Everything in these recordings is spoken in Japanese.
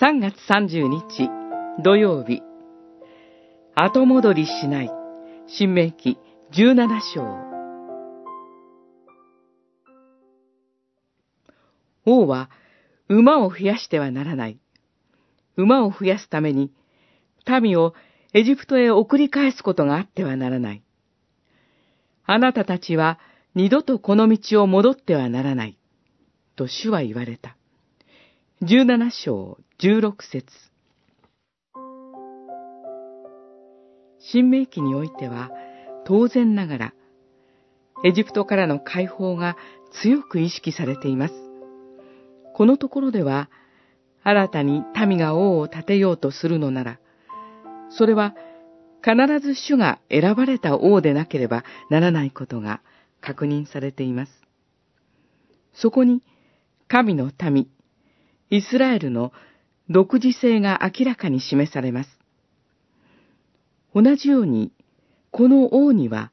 3月30日土曜日後戻りしない新明記17章王は馬を増やしてはならない。馬を増やすために民をエジプトへ送り返すことがあってはならない。あなたたちは二度とこの道を戻ってはならない。と主は言われた。十七章十六節新明記においては、当然ながら、エジプトからの解放が強く意識されています。このところでは、新たに民が王を立てようとするのなら、それは必ず主が選ばれた王でなければならないことが確認されています。そこに神の民、イスラエルの独自性が明らかに示されます。同じように、この王には、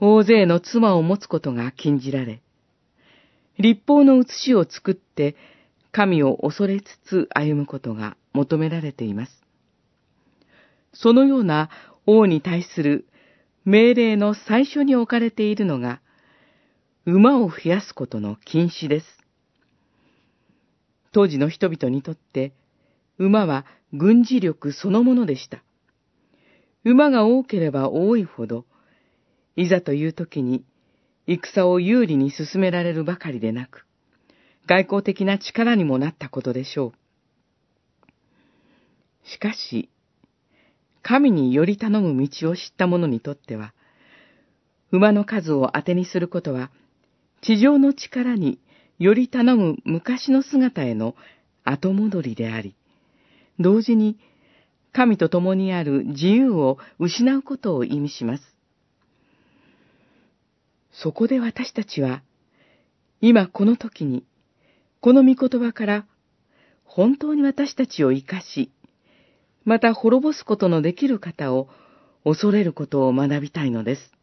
大勢の妻を持つことが禁じられ、立法の写しを作って神を恐れつつ歩むことが求められています。そのような王に対する命令の最初に置かれているのが、馬を増やすことの禁止です。当時の人々にとって、馬は軍事力そのものでした。馬が多ければ多いほど、いざという時に戦を有利に進められるばかりでなく、外交的な力にもなったことでしょう。しかし、神により頼む道を知った者にとっては、馬の数を当てにすることは、地上の力により頼む昔の姿への後戻りであり、同時に神と共にある自由を失うことを意味します。そこで私たちは、今この時に、この御言葉から本当に私たちを生かし、また滅ぼすことのできる方を恐れることを学びたいのです。